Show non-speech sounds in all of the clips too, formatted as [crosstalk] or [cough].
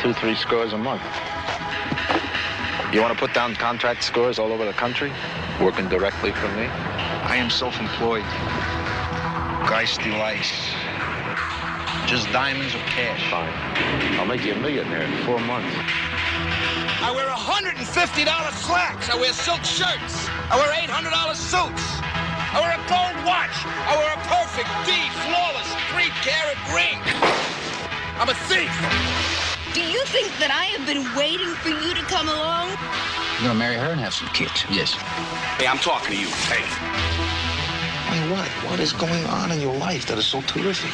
two, three scores a month. You want to put down contract scores all over the country, working directly for me? I am self-employed. Geisty lice. Just diamonds or cash. Fine. I'll make you a millionaire in four months. I wear $150 slacks. I wear silk shirts. I wear $800 suits. I wear a gold watch. I wear a perfect D, flawless, three carat ring. I'm a thief. Do you think that I have been waiting for you to come along? You're gonna marry her and have some kids. Yes. Hey, I'm talking to you. Hey. I mean, what? What is going on in your life that is so terrific?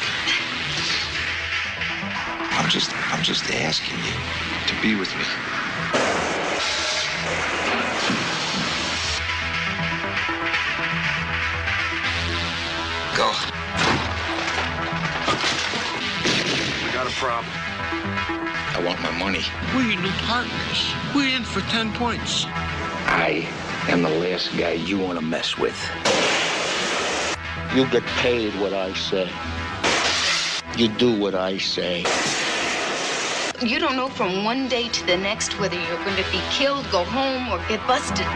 I'm just, I'm just asking you to be with me. Go. We got a problem. I want my money. We need new partners. We're in for 10 points. I am the last guy you want to mess with. You get paid what I say. You do what I say. You don't know from one day to the next whether you're going to be killed, go home, or get busted.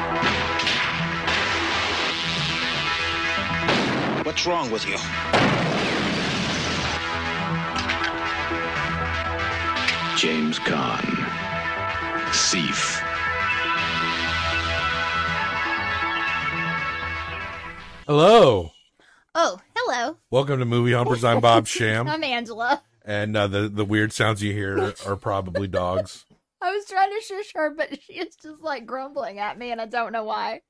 What's wrong with you? James Caan. Thief. Hello. Oh, hello. Welcome to Movie Humpers. I'm Bob [laughs] Sham. I'm Angela. And uh, the, the weird sounds you hear are probably dogs. [laughs] I was trying to shush her, but she is just like grumbling at me, and I don't know why.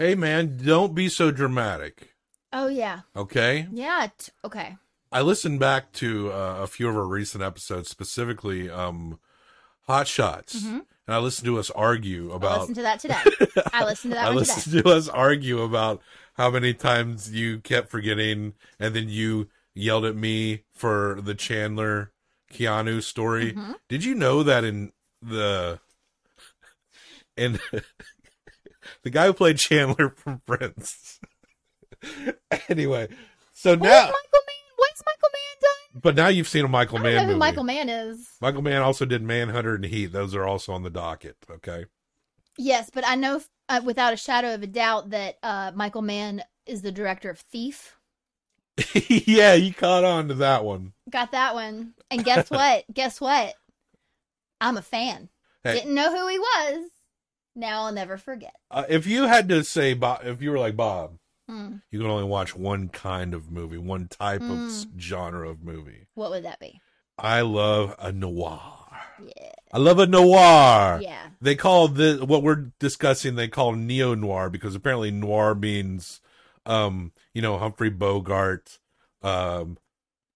hey, man, don't be so dramatic. Oh, yeah. Okay? Yeah. T- okay. I listened back to uh, a few of our recent episodes, specifically um, Hot Shots. Mhm. And I listened to us argue I about. listened to that today. I listened to [laughs] that today. I listened today. to us argue about how many times you kept forgetting, and then you yelled at me for the Chandler Keanu story. Mhm. Did you know that in the in [laughs] the guy who played Chandler from Friends? [laughs] anyway, so Where's now, Michael Mann? Michael Mann done? but now you've seen a Michael I Mann know movie. who Michael Mann is. Michael Mann also did Manhunter and Heat. Those are also on the docket. Okay. Yes, but I know uh, without a shadow of a doubt that uh, Michael Mann is the director of Thief. [laughs] yeah, you caught on to that one. Got that one. And guess [laughs] what? guess what? I'm a fan. Hey. Didn't know who he was. Now I'll never forget. Uh, if you had to say, Bob, if you were like Bob, Hmm. you can only watch one kind of movie, one type of Mm. s- genre of movie. What would that be? I love a noir. Yeah. I love a noir. Yeah. They call the what we're discussing. They call neo noir because apparently noir means, um, you know, Humphrey Bogart, um,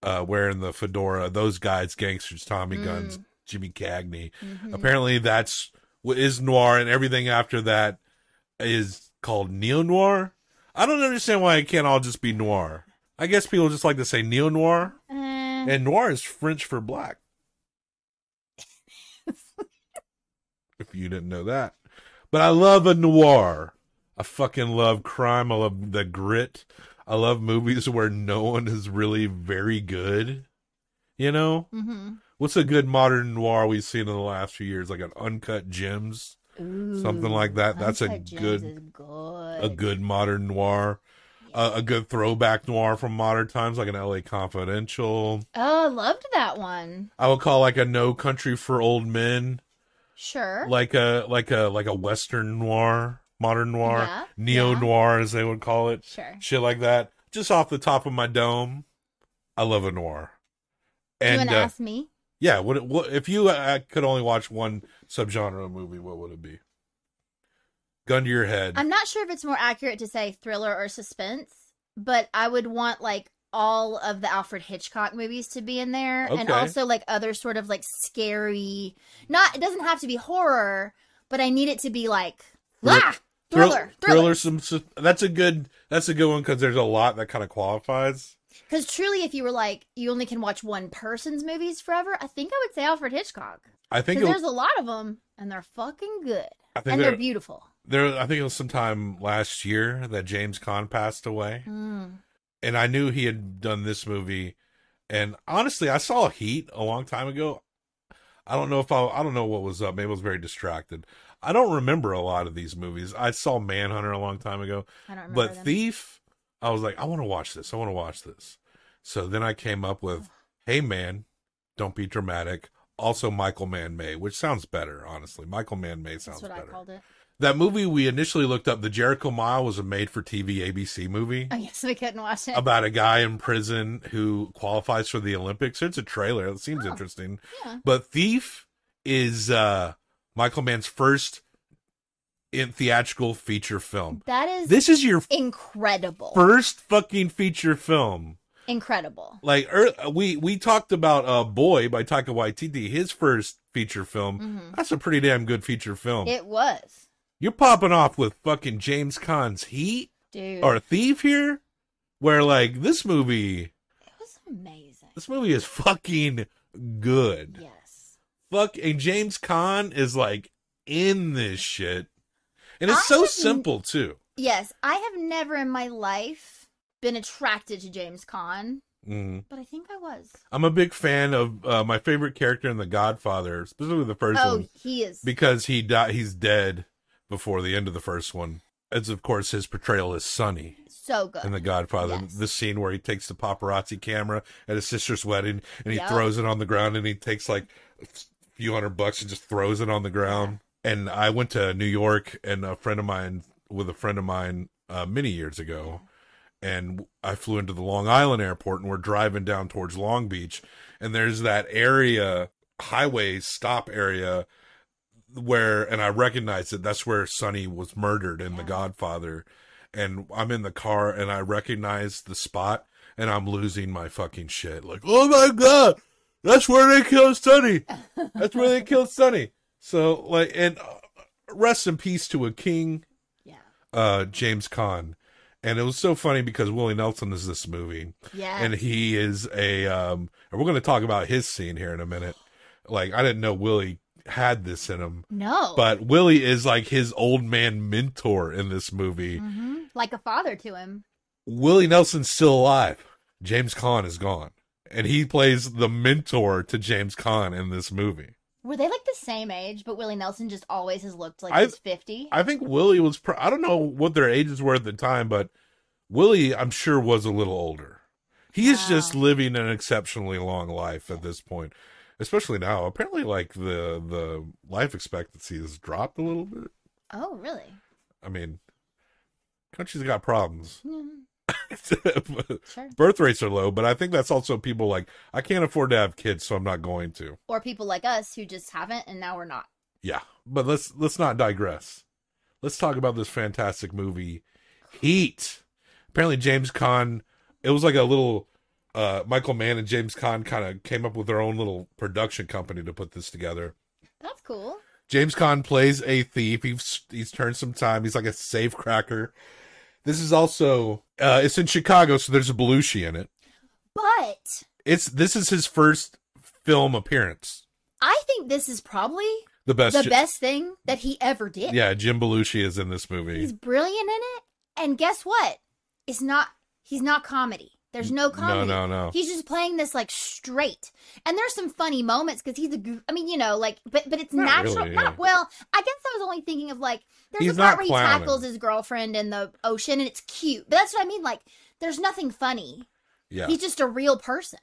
uh, wearing the fedora. Those guys, gangsters, Tommy Guns, Mm. Jimmy Cagney. Mhm. Apparently, that's what is noir, and everything after that is called neo noir. I don't understand why it can't all just be noir. I guess people just like to say neo noir, Eh, and noir is French for black. [laughs] if you didn't know that, but I love a noir. I fucking love crime. I love the grit. I love movies where no one is really very good. You know, mhm. what's a good modern noir we've seen in the last few years? Like an Uncut Gems, something like that. That's a good, good. a good modern noir. Uh, a good throwback noir from modern times, like an L.A. Confidential. Oh, I loved that one. I would call like a No Country for Old Men, Sure. like a like a like a Western noir, modern noir, Yeah, neo noir as they would call it, Sure. shit like that. Just off the top of my dome, I love a noir. you want to uh, ask me? Yeah, what what if you uh, could only watch one subgenre of movie? What would it be? Gun to your head. I'm not sure if it's more accurate to say thriller or suspense, but I would want like all of the Alfred Hitchcock movies to be in there and also like other sort of like scary not it doesn't have to be horror, but I need it to be like Thril- ah, thriller, thriller. thriller. Some, some that's a good that's a good one because there's a lot that kind of qualifies. Because truly, if you were like you only can watch one person's movies forever, I think I would say Alfred Hitchcock. I think there's a lot of them and they're fucking good and they're beautiful. there. I think it was sometime last year that James Caan passed away, Mm. and I knew he had done this movie And honestly, I saw Heat a long time ago. I don't know if I I don't know what was up. Maybe I was very distracted. I don't remember a lot of these movies. I saw Manhunter a long time ago, I don't remember but them. Thief, I was like, I want to watch this. I want to watch this. So then I came up with, Hey Man, don't be dramatic. Also Michael Mann May, which sounds better, honestly. Michael Mann May sounds better. That's what I called it. That movie we initially looked up, The Jericho Mile, was a made-for-TV ABC movie Oh yes, we couldn't watch it. about a guy in prison who qualifies for the Olympics. It's a trailer. It seems Oh, interesting. yeah. But Thief is uh Michael Mann's first in theatrical feature film. that is This is your incredible. first fucking feature film. incredible. Like er, we we talked about uh Boy by Taika Waititi, his first feature film. Mhm. That's a pretty damn good feature film. It was, You're popping off with fucking James Caan's Heat dude. or Thief here, where like this movie, it was amazing. this movie is fucking good. Yes. Fuck, and James Caan is like in this shit, and it's I so haven't- simple too. Yes, I have never in my life been attracted to James Caan, Mhm. but I think I was. I'm a big fan of uh, my favorite character in The Godfather, specifically the first Oh, one, he is. because he died. He's dead before the end of the first one. It's of course his portrayal as Sonny so good. in The Godfather. Yes. The scene where he takes the paparazzi camera at his sister's wedding and he Yep. throws it on the ground and he takes like a few hundred bucks and just throws it on the ground. And I went to New York and a friend of mine with a friend of mine uh, many years ago. And I flew into the Long Island airport and we're driving down towards Long Beach. And there's that area, highway stop area where, and I recognized it. That's where Sonny was murdered in The Godfather. And I'm in the car and I recognize the spot and I'm losing my fucking shit. Like, oh my God, that's where they killed Sonny. That's where they killed Sonny. So, like, and uh, rest in peace to a king, yeah. uh, James Caan. And it was so funny because Willie Nelson is this movie Yeah. and he is a um and we're going to talk about his scene here in a minute like i didn't know willie had this in him no. but willie is like his old man mentor in this movie hmm like a father to him. willie nelson's still alive james Caan is gone and he plays the mentor to james Caan in this movie Were they like the same age, but Willie Nelson just always has looked like I- he's 50? i think willie was pr- i don't know what their ages were at the time but willie i'm sure was a little older he is just living an exceptionally long life at this point especially now apparently like the the life expectancy has dropped a little bit oh, really? i mean country's got problems Mhm. [laughs] Sure. birth rates are low but i think that's also people like i can't afford to have kids so i'm not going to. Or people like us who just haven't and now we're not. yeah but let's let's not digress. Let's talk about this fantastic movie heat. Apparently james Caan it was like a little uh michael mann and james Caan kind of came up with their own little production company to put this together. That's cool. james Caan plays a thief. He's he's turned some time. He's like a safe cracker this is also uh it's in chicago so there's a belushi in it But it's this is his first film appearance I think this is probably the best the best thing that he ever did. yeah jim belushi is in this movie He's brilliant in it. And guess what? It's not he's not comedy. There's no comedy. no no no. He's just playing this like straight. And there's some funny moments because he's a goof. I mean, you know, like, but but it's Not natural. really, not yeah. well. I guess I was only thinking of like there's He's a part where he clowning. tackles his girlfriend in the ocean and it's cute. But that's what I mean. Like, there's nothing funny. yeah He's just a real person.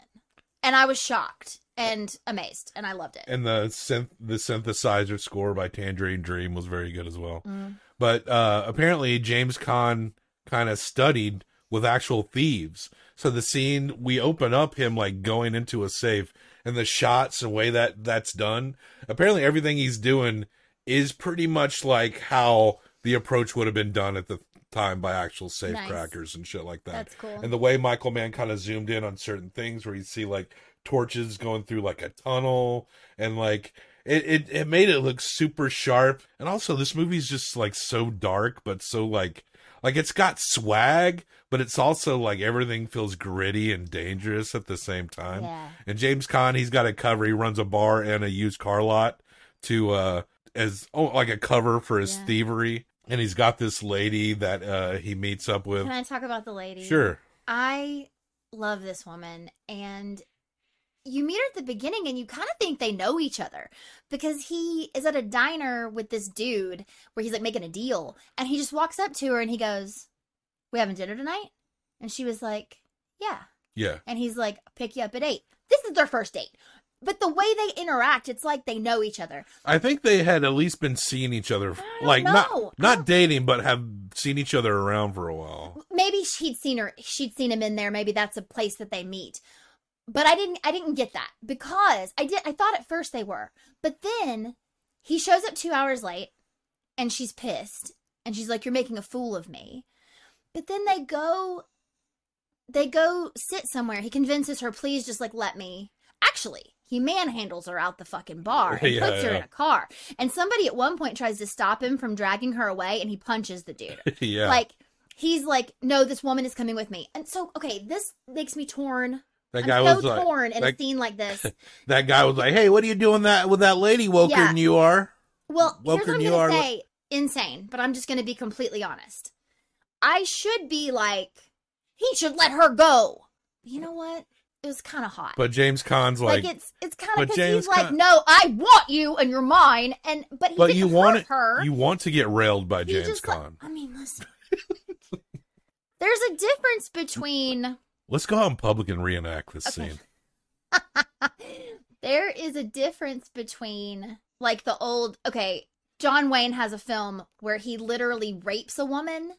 And I was shocked and amazed, and I loved it. and the synth the synthesizer score by Tangerine Dream was very good as well. Mm. But uh, apparently James Caan kind of studied with actual thieves. So the scene we open up him like going into a safe and the shots the way that that's done. Apparently everything he's doing is pretty much like how the approach would have been done at the time by actual safe Nice. crackers and shit like that. That's cool. And the way Michael Mann kind of zoomed in on certain things where you see like torches going through like a tunnel and like it, it, it made it look super sharp. And also this movie's just like so dark, but so like like it's got swag, but it's also like everything feels gritty and dangerous at the same time. Yeah. And James Caan, he's got a cover. He runs a bar and a used car lot to uh as oh like a cover for his Yeah. thievery. And he's got this lady that uh he meets up with. Can I talk about the lady? Sure. I love this woman, and you meet her at the beginning and you kind of think they know each other because he is at a diner with this dude where he's like making a deal and he just walks up to her and he goes, "We having dinner tonight?" And she was like, "Yeah." Yeah. And he's like, "Pick you up at 8." This is their first date. But the way they interact, it's like they know each other. I think they had at least been seeing each other, like know. not not dating, but have seen each other around for a while. maybe she'd seen her she'd seen him in there maybe that's a place that they meet but i didn't i didn't get that because i did i thought at first they were but then he shows up two hours late and she's pissed and she's like you're making a fool of me but then they go they go sit somewhere he convinces her please just like let me actually he manhandles her out the fucking bar and [laughs] Yeah, puts her yeah. in a car and somebody at one point tries to stop him from dragging her away and he punches the dude [laughs] yeah. like he's like, no, this woman is coming with me, and so okay, this makes me torn. That I'm guy so was like, torn in a scene like this. [laughs] that guy was like, "Hey, what are you doing that with that lady woker Yeah. you are?" Well, Welker, here's what I'm you gonna are- say: insane. But I'm just gonna be completely honest. I should be like, he should let her go. You know what? It was kind of hot. But James Caan's like, like, it's it's kind of because he's like, no, I want you and you're mine, and but he but you want it, her. you want to get railed by He James just like- I mean, listen. [laughs] There's a difference between Let's go out in public and reenact this Okay. scene. [laughs] there is a difference between like the old okay john wayne has a film where he literally rapes a woman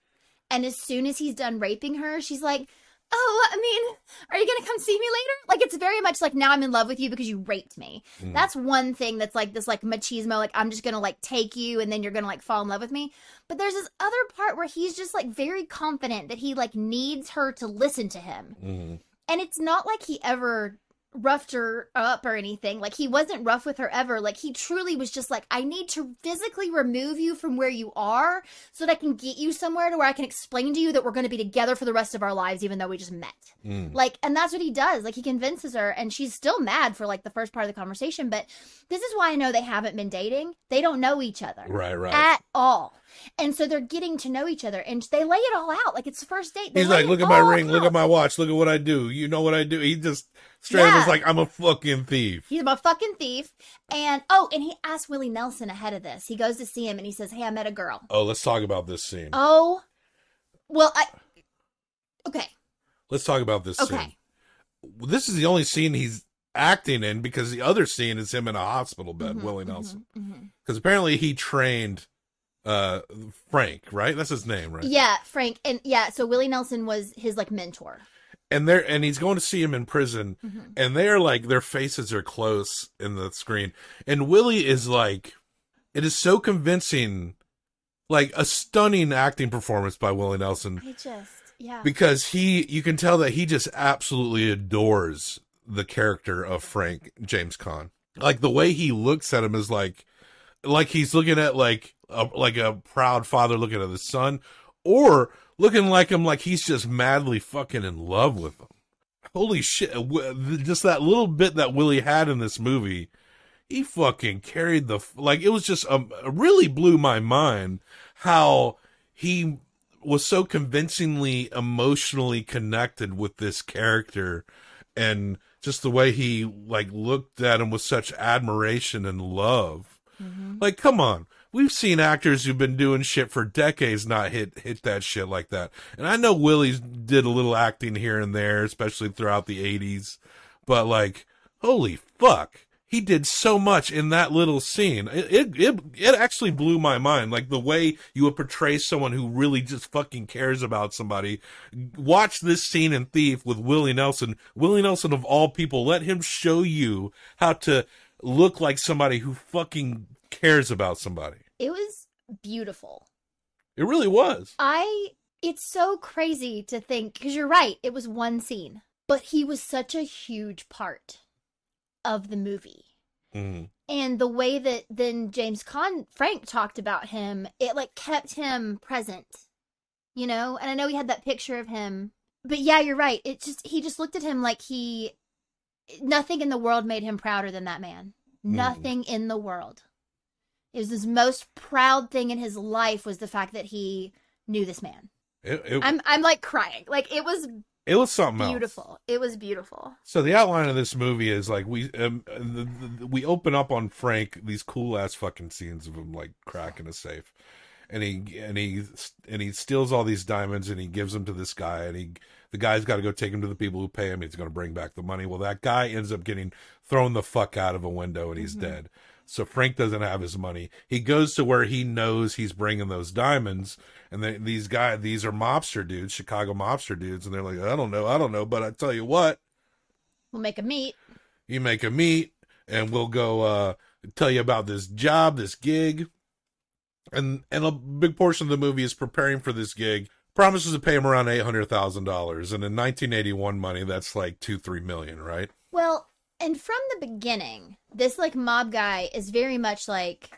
and as soon as he's done raping her she's like oh i mean are you gonna come see me later like it's very much like now i'm in love with you because you raped me Mm. that's one thing that's like this like machismo like i'm just gonna like take you and then you're gonna like fall in love with me but there's this other part where he's just like very confident that he like needs her to listen to him Mhm. and it's not like he ever roughed her up or anything. Like he wasn't rough with her ever. Like he truly was just like, I need to physically remove you from where you are so that I can get you somewhere to where I can explain to you that we're going to be together for the rest of our lives, even though we just met. Mm. Like, and that's what he does. Like he convinces her, and she's still mad for like the first part of the conversation. But this is why I know they haven't been dating. They don't know each other Right, right. at all. And so they're getting to know each other and they lay it all out. Like it's the first date. They He's like, look at my ring, look at my watch, look at what I do. You know what I do? He just straight up Yeah. was like, I'm a fucking thief. He's a fucking thief. And oh, and he asked Willie Nelson ahead of this. He goes to see him and he says, Hey, I met a girl. Oh, let's talk about this scene. Oh, well, I. Okay. Let's talk about this Okay. scene. This is the only scene he's acting in because the other scene is him in a hospital bed, Mhm, Willie mhm, Nelson. Because apparently he trained uh Frank, right? That's his name, right? Yeah, Frank. And yeah, so Willie Nelson was his like mentor. And they're and he's going to see him in prison, Mhm. and they're like their faces are close in the screen, and Willie is like, it is so convincing, like a stunning acting performance by Willie Nelson. I just, yeah. because he you can tell that he just absolutely adores the character of Frank James Caan. Like the way he looks at him is like like he's looking at like a, like a proud father looking at his son or looking like him like he's just madly fucking in love with him. Holy shit, just that little bit that Willie had in this movie, he fucking carried the like it was just um really blew my mind how he was so convincingly emotionally connected with this character and just the way he like looked at him with such admiration and love Mm-hmm. like come on we've seen actors who've been doing shit for decades not hit hit that shit like that and i know willie's did a little acting here and there especially throughout the 80s but like holy fuck he did so much in that little scene. It, it it it actually blew my mind. Like the way you would portray someone who really just fucking cares about somebody. Watch this scene in Thief with Willie Nelson. Willie Nelson of all people, let him show you how to look like somebody who fucking cares about somebody. it was beautiful. It really was. I it's so crazy to think because you're right, it was one scene, but he was such a huge part of the movie. Mhm. And the way that then James Caan Frank talked about him, it like kept him present. You know? And I know we had that picture of him. But yeah, you're right. It just he just looked at him like he nothing in the world made him prouder than that man. Nothing in the world. It was his most proud thing in his life was the fact that he knew this man. It, it, I'm I'm like crying. Like it was it was something else. beautiful. It was beautiful. So the outline of this movie is like we um, the, the, we open up on Frank these cool ass fucking scenes of him like cracking a safe, and he and he and he steals all these diamonds and he gives them to this guy and he the guy's got to go take him to the people who pay him. He's going to bring back the money. Well, that guy ends up getting thrown the fuck out of a window and he's dead. So Frank doesn't have his money. He goes to where he knows he's bringing those diamonds, and they, these guys, these are mobster dudes, Chicago mobster dudes, and they're like, I don't know, I don't know, but I tell you what, We'll make a meet. you make a meet, and we'll go uh, tell you about this job, this gig, and and a big portion of the movie is preparing for this gig. Promises to pay him around eight hundred thousand dollars, and in nineteen eighty one money, that's like two three million, right? Well, and from the beginning, this like mob guy is very much like,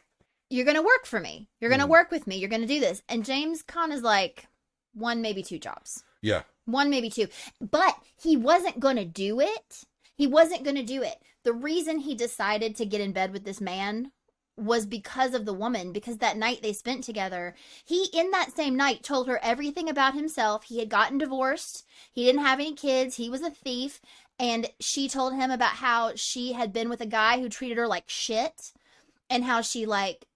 you're gonna work for me. You're gonna Mhm. work with me. You're gonna do this. And James Caan is like, one maybe two jobs. Yeah, one maybe two but he wasn't going to do it he wasn't going to do it the reason he decided to get in bed with this man was because of the woman because that night they spent together he in that same night told her everything about himself. He had gotten divorced. He didn't have any kids. He was a thief. And she told him about how she had been with a guy who treated her like shit and how she like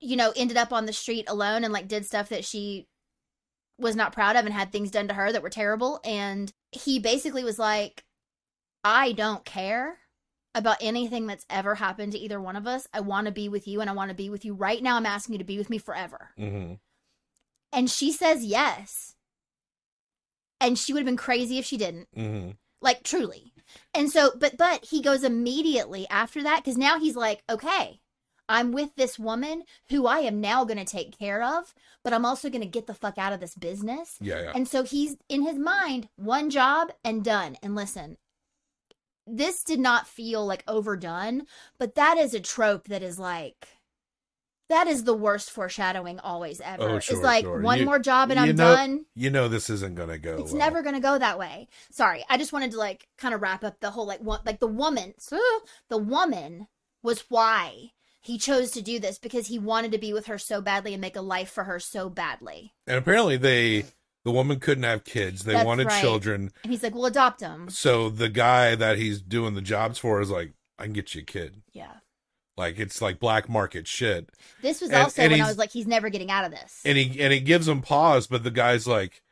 you know ended up on the street alone and like did stuff that she was not proud of and had things done to her that were terrible. And he basically was like i don't care about anything that's ever happened to either one of us i want to be with you and i want to be with you. Right now i'm asking you to be with me forever. Mm-hmm. and she says yes. And she would have been crazy if she didn't. Mm-hmm. like truly. And so but but he goes immediately after that because now he's like okay i'm with this woman who i am now going to take care of but i'm also going to get the fuck out of this business. Yeah, yeah. and so he's in his mind one job and done. And listen this did not feel like overdone but that is a trope that is like that is the worst foreshadowing always ever Oh, it's like sure. one You- more job and i'm know, done You know this isn't gonna go. it's well. never going to go that way. Sorry, I just wanted to like kind of wrap up the whole like one like the woman. The woman was why he chose to do this because he wanted to be with her so badly and make a life for her so badly. And apparently they, the woman couldn't have kids. They That's wanted right. children. And he's like, "We'll adopt him." So the guy that he's doing the jobs for is like, I can get you a kid. Yeah. Like it's like black market shit. This was And- also and when I was like, "He's never getting out of this." And he and he gives him pause, but the guy's like,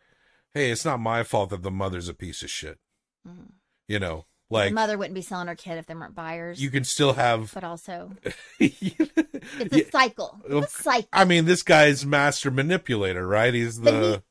Hey, it's not my fault that the mother's a piece of shit. Mhm. You know, the like mother wouldn't be selling her kid if there weren't buyers. you can still have. but also, [laughs] it's a cycle. It's a cycle. I mean, this guy's master manipulator, right? He's the.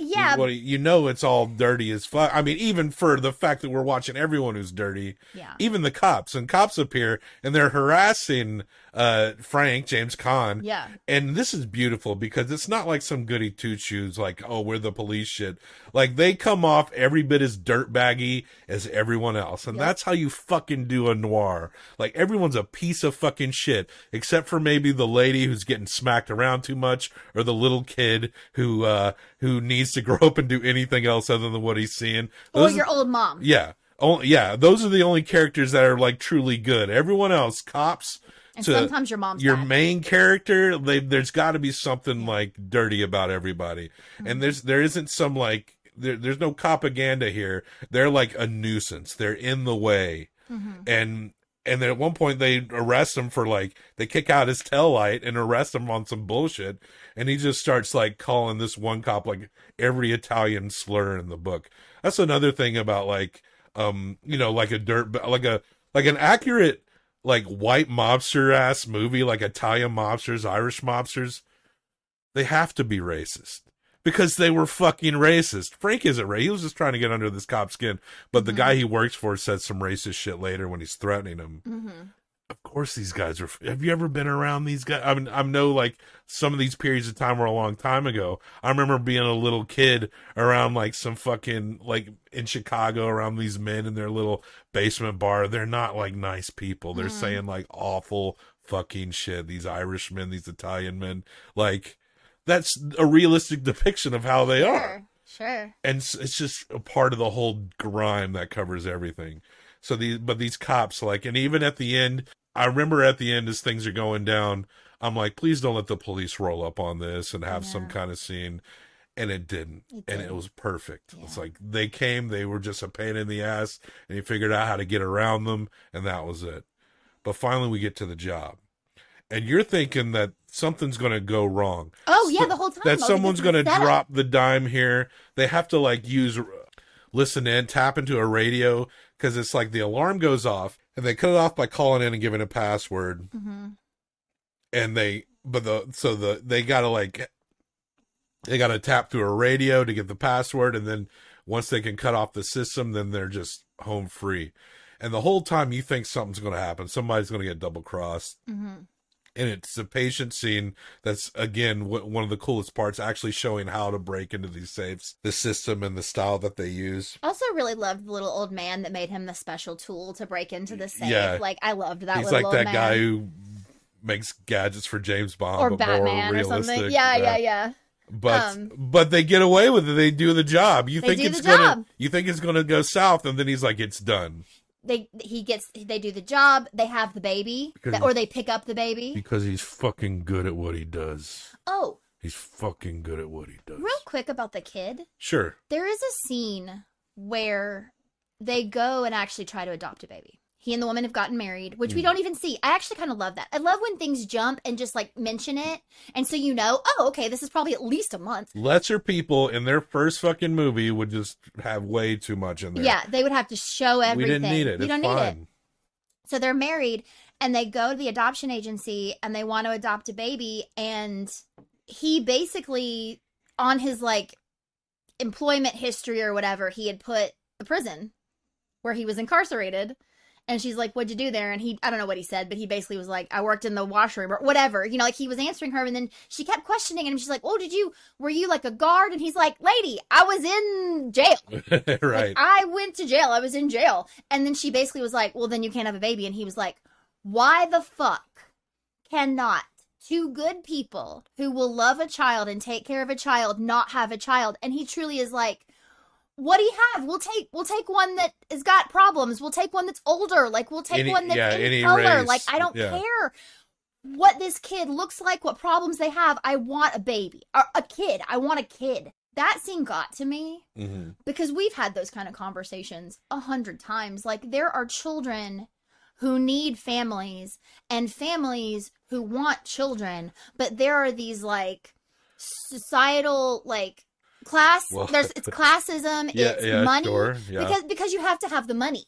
Yeah, what you know it's all dirty as fuck. I mean, even for the fact that we're watching everyone who's dirty, yeah. even the cops and cops appear and they're harassing uh Frank James Caan. Yeah. And this is beautiful because it's not like some goody two shoes like oh we're the police shit. Like they come off every bit as dirtbaggy as everyone else, and Yep. that's how you fucking do a noir. Like everyone's a piece of fucking shit except for maybe the lady who's getting smacked around too much or the little kid who uh who needs to [laughs] grow up and do anything else other than what he's seeing. Or Those- your old mom. yeah. Oh, yeah. Those are the only characters that are like truly good. Everyone else, cops, And to sometimes your mom's your main character, they, there's got to be something like dirty about everybody. Mm-hmm. And there's there isn't some like there, there's no propaganda here. They're like a nuisance. They're in the way. Mhm. And and then at one point they arrest him for like they kick out his tail light and arrest him on some bullshit. And he just starts like calling this one cop like every Italian slur in the book. That's another thing about like um you know like a dirt like a like an accurate like white mobster ass movie like Italian mobsters, Irish mobsters, they have to be racist because they were fucking racist. Frank isn't racist. He was just trying to get under this cop's skin. But the guy he works for said some racist shit later when he's threatening him. Mhm. Of course, these guys are. Have you ever been around these guys? I mean, I know like some of these periods of time were a long time ago. I remember being a little kid around like some fucking like in Chicago around these men in their little basement bar. They're not like nice people. They're mm-hmm. saying like awful fucking shit. These Irishmen, these Italian men, like that's a realistic depiction of how they are Sure. Sure. and it's, it's just a part of the whole grime that covers everything. So these, but these cops, like, and even at the end, I remember at the end as things are going down, I'm like, please don't let the police roll up on this and have some kind of scene. and it didn't. It and it was perfect. It's like they came, they were just a pain in the ass, and he figured out how to get around them, and that was it. But finally, we get to the job, and you're thinking that something's going to go wrong. Oh yeah, the whole time. that oh, like, someone's going to drop the dime here. They have to like use listen in, tap into a radio because it's like the alarm goes off, and they cut it off by calling in and giving a password, Mhm. and they but the so the they got to like they got to tap through a radio to get the password, and then once they can cut off the system, then they're just home free. And the whole time you think something's to happen, somebody's to get double crossed Mhm. And it's a patient scene that's again w- one of the coolest parts actually showing how to break into these safes the system and the style that they use I also really loved the little old man that made him the special tool to break into the safe. Yeah. Like I loved that he's little like old that man. guy who makes gadgets for james bond or Batman or something. Yeah, yeah, yeah. but Um, but they get away with it they do the job you think it's gonna job. you think it's gonna go south and then he's like it's done They he gets they do the job. They have the baby, Because- or they pick up the baby. because he's fucking good at what he does Oh, he's fucking good at what he does real quick about the kid. sure There is a scene where they go and actually try to adopt a baby. He and the woman have gotten married, which we mm. don't even see. I actually kind of love that. I love when things jump and just like mention it. And so you know, oh, okay, this is probably at least a month. lesser people in their first fucking movie would just have way too much in there Yeah, they would have to show everything. we didn't need it You it's don't need it. So they're married and they go to the adoption agency and they want to adopt a baby and he basically on his like employment history or whatever, he had put a prison where he was incarcerated. And she's like, What'd you do there? And he, I don't know what he said, but he basically was like, I worked in the washroom or whatever. You know, like he was answering her. And then she kept questioning him. She's like, Oh, did you, were you like a guard? And he's like, Lady, I was in jail. [laughs] right Like, I went to jail. I was in jail. And then she basically was like, Well, then you can't have a baby. And he was like, Why the fuck cannot two good people who will love a child and take care of a child not have a child? And he truly is like, what do you have? We'll take we'll take one that has got problems. We'll take one that's older. Like we'll take Any- one that's yeah, any color. race. Like I don't Yeah. care what this kid looks like, what problems they have. I want a baby. Or a kid. I want a kid. That scene got to me hmm because we've had those kind of conversations a hundred times. Like there are children who need families and families who want children, but there are these like societal like class. Well, there's it's classism. Yeah, it's yeah, money sure, yeah. because because you have to have the money.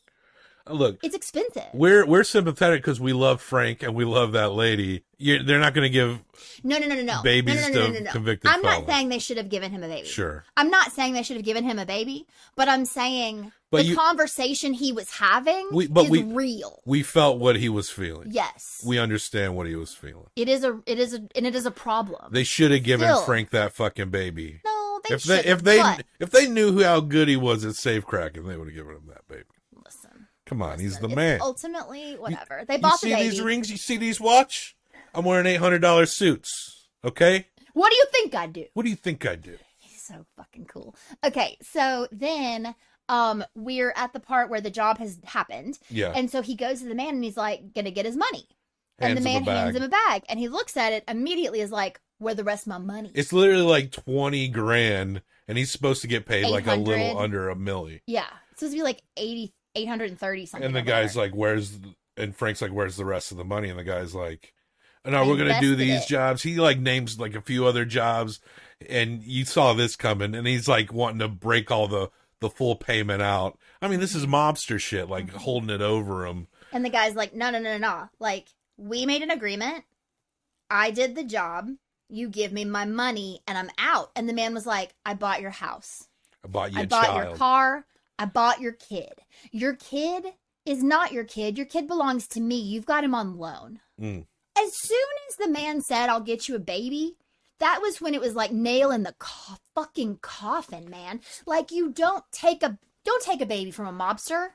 Uh, look It's expensive. we're we're sympathetic because we love frank and we love that lady you they're not going to give No, no, no, no, no. Babies no, no, no, no, to no, no. convicted I'm not felons. saying they should have given him a baby. sure I'm not saying they should have given him a baby, but I'm saying But the you- conversation he was having We- but is we- real. we felt what he was feeling Yes. we understand what he was feeling It is a it is a and it is a problem. they should have given Still. frank that fucking baby no, if they if they but- if they knew how good he was at safe cracking they would have given him that baby listen, come on he's the man Ultimately, whatever. they you bought see the baby. these rings you see these watch i'm wearing $800 suits okay What do you think I do? what do you think i do He's so fucking cool. Okay, so then um we're at the part where the job has happened. yeah And so he goes to the man and he's like gonna get his money. Hands and the man hands him a bag and he looks at it immediately is like, Where the rest of my money? It's literally like 20 grand, and he's supposed to get paid like a little under a milli. yeah. It's supposed to be like 80 830 something. And the guy's there. like, Where's, and Frank's like, Where's the rest of the money? And the guy's like, No, we're going to do these it. jobs. He like names like a few other jobs, and you saw this coming, and he's like wanting to break all the, the full payment out. I mean, this is mobster shit, like Mm-hmm. holding it over him. And the guy's like, no, no, no, no, no. Like, we made an agreement. I did the job. You give me my money and I'm out. And the man was like, I bought your house. I bought you I bought child. your car. I bought your kid. Your kid is not your kid. Your kid belongs to me. You've got him on loan. Mm. As soon as the man said, I'll get you a baby, that was when it was like nail in the co- fucking coffin, man. Like, you don't take a. Don't take a baby from a mobster.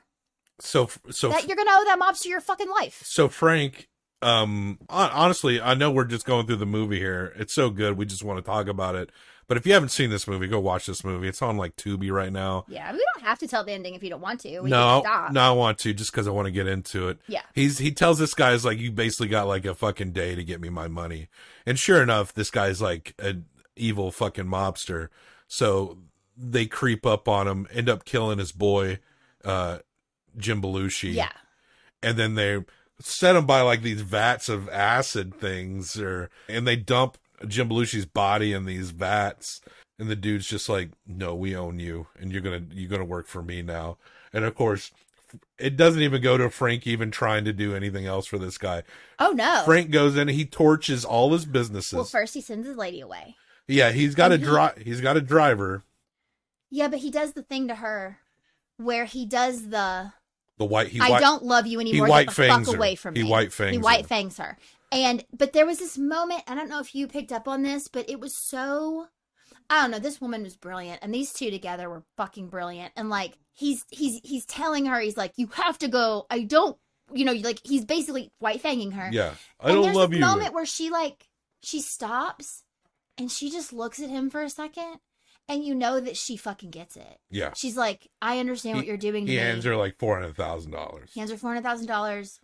So, so That you're gonna owe that mobster your fucking life. so Frank, um, honestly, I know we're just going through the movie here. It's so good, we just want to talk about it. But if you haven't seen this movie, go watch this movie. It's on like Tubi right now. Yeah, we don't have to tell the ending if you don't want to. We no, stop. no, I want to just because I want to get into it. Yeah. He's he tells this guy's like, you basically got like a fucking day to get me my money, and sure enough, this guy's like an evil fucking mobster. So they creep up on him, end up killing his boy, uh, Jim Belushi. Yeah. And then they set him by like these vats of acid things, or and they dump Jim Belushi's body in these vats, and the dude's just like, "No, we own you, and you're gonna you're gonna work for me now." And of course, it doesn't even go to Frank even trying to do anything else for this guy. Oh no. Frank goes in, he torches all his businesses. well, first he sends his lady away. yeah, he's got a And he- dri- he's got a driver, Yeah, but he does the thing to her where he does the the white. He I white, don't love you anymore. white Get the fuck her. away from He me. white fangs He white fangs her. And but there was this moment. I don't know if you picked up on this, but it was so. I don't know. This woman was brilliant, and these two together were fucking brilliant. And like he's he's he's telling her, he's like, "You have to go. I don't." You know, like he's basically white fanging her. Yeah, I and don't love this you. moment where she like she stops and she just looks at him for a second, and you know that she fucking gets it. yeah, She's like, "I understand what He- you're doing." To he me. hands her like four hundred thousand dollars. He hands her four hundred thousand dollars,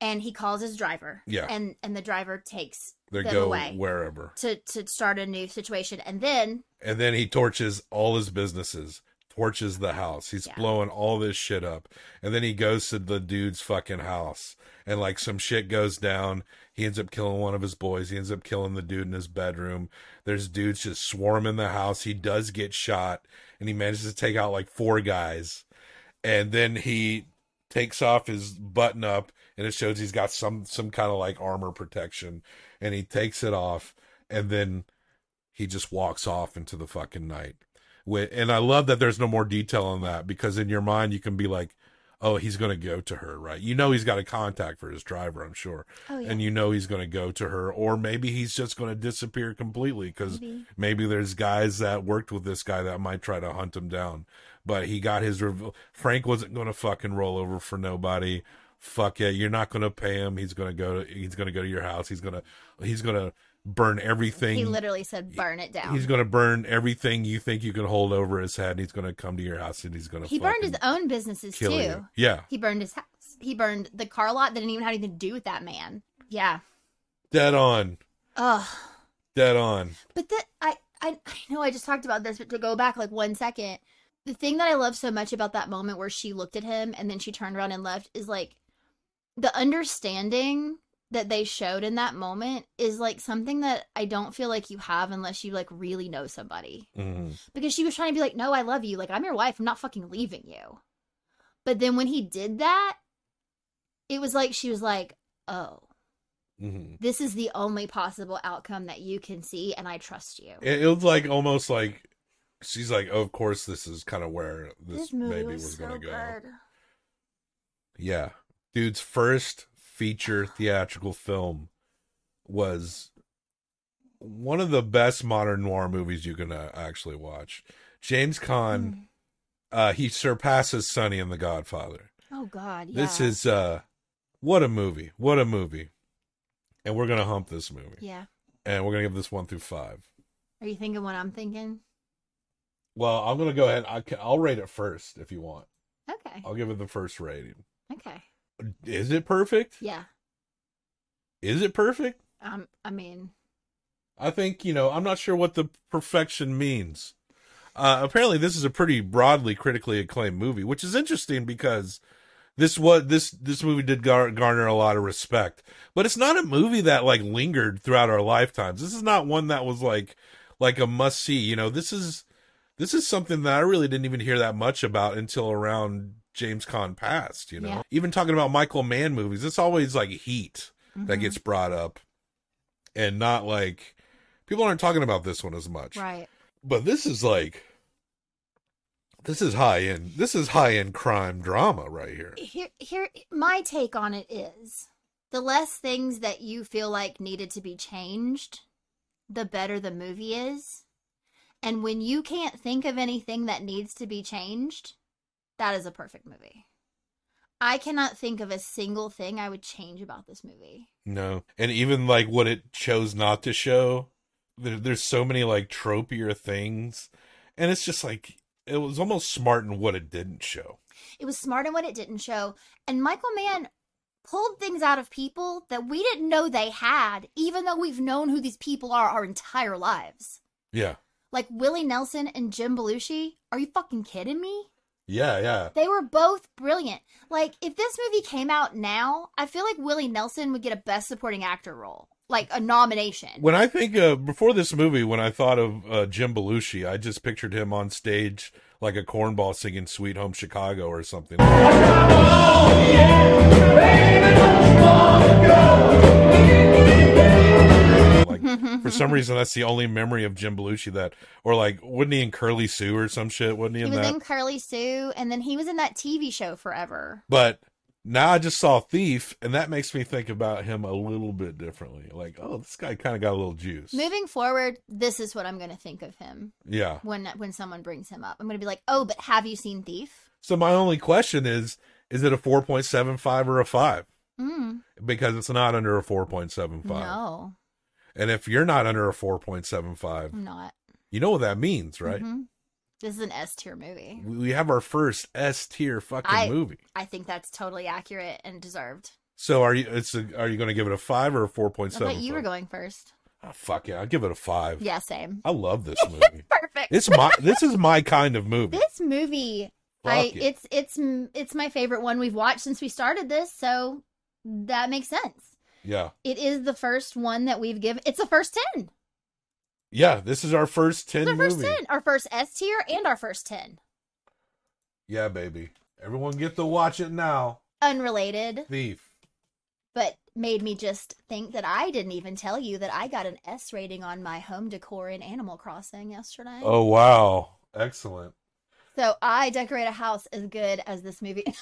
and he calls his driver. Yeah. and and the driver takes They them go away wherever, to to start a new situation, and then and then he torches all his businesses, torches the house. He's Yeah. blowing all this shit up, and then he goes to the dude's fucking house, and like some shit goes down. He ends up killing one of his boys. He ends up killing the dude in his bedroom. There's dudes just swarming the house. He does get shot, and he manages to take out like four guys, and then he takes off his button up, and it shows he's got some some kind of like armor protection, and he takes it off, and then he just walks off into the fucking night. And I love that there's no more detail on that because in your mind you can be like, oh, he's going to go to her, right? You know he's got a contact for his driver, I'm sure. Oh, yeah. And you know he's going to go to her, or maybe he's just going to disappear completely because Maybe. maybe there's guys that worked with this guy that might try to hunt him down. But he got his. Rev- Frank wasn't going to fucking roll over for nobody. Fuck it, you're not going to pay him. He's going to go. To, he's going to go to your house. He's going to. He's going to burn everything. he literally said, "Burn it down." He's going to burn everything you think you can hold over his head. And he's going to come to your house and he's going to. he burned his own businesses too. you. Yeah, He burned his house. He burned the car lot that didn't even have anything to do with that man. Yeah. dead on, Ugh. dead on. But that I, I I know I just talked about this, but to go back like one second, the thing that I love so much about that moment where she looked at him and then she turned around and left is like the understanding that they showed in that moment is like something that I don't feel like you have unless you like really know somebody. Mhm. Because she was trying to be like, "No, I love you. Like I'm your wife. I'm not fucking leaving you." But then when he did that, it was like she was like, "Oh, Mhm. this is the only possible outcome that you can see and I trust you." It, it was like almost like she's like, oh, of course, this is kind of where this, maybe was, going to go. Yeah. Dude's first feature theatrical film was one of the best modern noir movies you can uh, actually watch. James Caan, uh, he surpasses Sonny in The Godfather. Oh God, yeah. This is, uh, what a movie. What a movie. And we're going to hump this movie. yeah. And we're going to give this one through five. Are you thinking what I'm thinking? Well, I'm going to go ahead. I can, I'll rate it first if you want. Okay. I'll give it the first rating. Okay. Is it perfect? Yeah. Is it perfect? Um. I mean, I think, you know, I'm not sure what the perfection means. Uh, apparently, this is a pretty broadly critically acclaimed movie, which is interesting because this was this this movie did gar- garner a lot of respect, but it's not a movie that like lingered throughout our lifetimes. This is not one that was like like a must see. You know, this is this is something that I really didn't even hear that much about until around James Caan passed. You know, Yeah. even talking about Michael Mann movies, it's always like Heat that mhm. gets brought up, and not like people aren't talking about this one as much right. but this is like this is high end this is high end crime drama right here Here, here. My take on it is the less things that you feel like needed to be changed, the better the movie is. And when you can't think of anything that needs to be changed, that is a perfect movie. I cannot think of a single thing I would change about this movie. no and even like what it chose not to show there, there's so many like tropier things and it's just like it was almost smart in what it didn't show It was smart in what it didn't show. And Michael Mann pulled things out of people that we didn't know they had, even though we've known who these people are our entire lives. yeah Like Willie Nelson and Jim Belushi. Are you fucking kidding me? Yeah, yeah. They were both brilliant. Like, if this movie came out now, I feel like Willie Nelson would get a Best Supporting Actor role, like a nomination. When I think of before this movie, when I thought of uh, Jim Belushi, I just pictured him on stage like a cornball singing "Sweet Home Chicago" or something. For some [laughs] reason, that's the only memory of Jim Belushi that, or like, wasn't he in Curly Sue or some shit? Wasn't he, in that? he in was that? in Curly Sue, and then he was in that TV show forever. But now I just saw Thief, and that makes me think about him a little bit differently. Like, oh, this guy kind of got a little juice. Moving forward, this is what I'm going to think of him Yeah. when when someone brings him up. I'm going to be like, "Oh, but have you seen Thief?" So my only question is: Is it a four point seven five or a five? Mm, Because it's not under a four point seven five. no, And if you're not under a four point seven five, I'm not. you know what that means, right? Mhm. This is an S tier movie. We have our first S tier fucking I- movie. I think that's totally accurate and deserved. So are you? It's a, are you going to give it a five or a four point I thought you were going first. Oh, fuck yeah! I'll give it a five. Yeah, same. I love this [laughs] movie. Perfect. it's my. This is my kind of movie. this movie I it. it's it's it's my favorite one we've watched since we started this, so that makes sense. Yeah. It is the first one that we've given. It's the first 10. Yeah, this is our first 10 It's our first movie. 10. Our first S tier and our first 10. Yeah, baby. Everyone get to watch it now. Unrelated, Thief. but made me just think that I didn't even tell you that I got an S rating on my home decor in Animal Crossing yesterday. Oh, wow. Excellent. So I decorate a house as good as this movie. [laughs]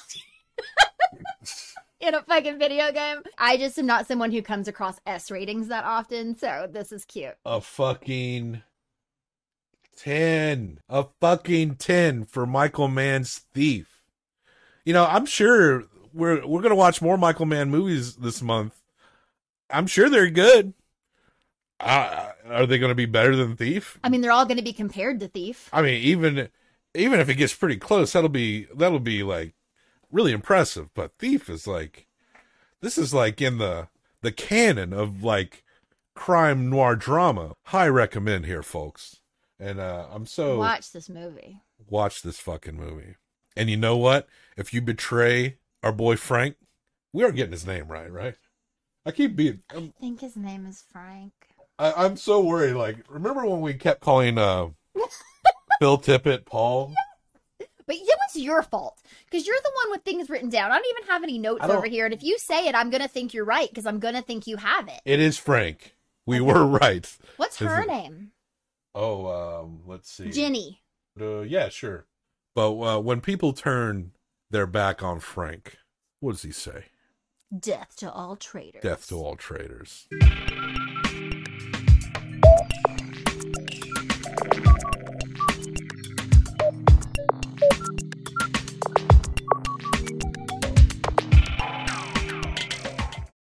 [laughs] In a fucking video game. I just am not someone who comes across S ratings that often, so this is cute. A fucking 10. A fucking 10 for Michael Mann's Thief. You know, I'm sure we're we're going to watch more Michael Mann movies this month. I'm sure they're good. Uh, are they going to be better than Thief? I mean, they're all going to be compared to Thief. I mean, even even if it gets pretty close, that'll be that'll be like really impressive. But Thief is like this is like in the the canon of like crime noir drama. High recommend here, folks. And uh I'm so Watch this movie. watch this fucking movie. And you know what? If you betray our boy Frank, we are getting his name right, right? I keep being I'm, I think his name is Frank. I, I'm so worried. Like, remember when we kept calling uh [laughs] Phil Tippett Paul? But it was your fault because you're the one with things written down. I don't even have any notes over here. And if you say it, I'm going to think you're right because I'm going to think you have it. It is Frank. We were right. What's her it- name? Oh, um, let's see. Jenny. Uh, yeah, sure. But uh, when people turn their back on Frank, what does he say? Death to all traitors. Death to all traitors.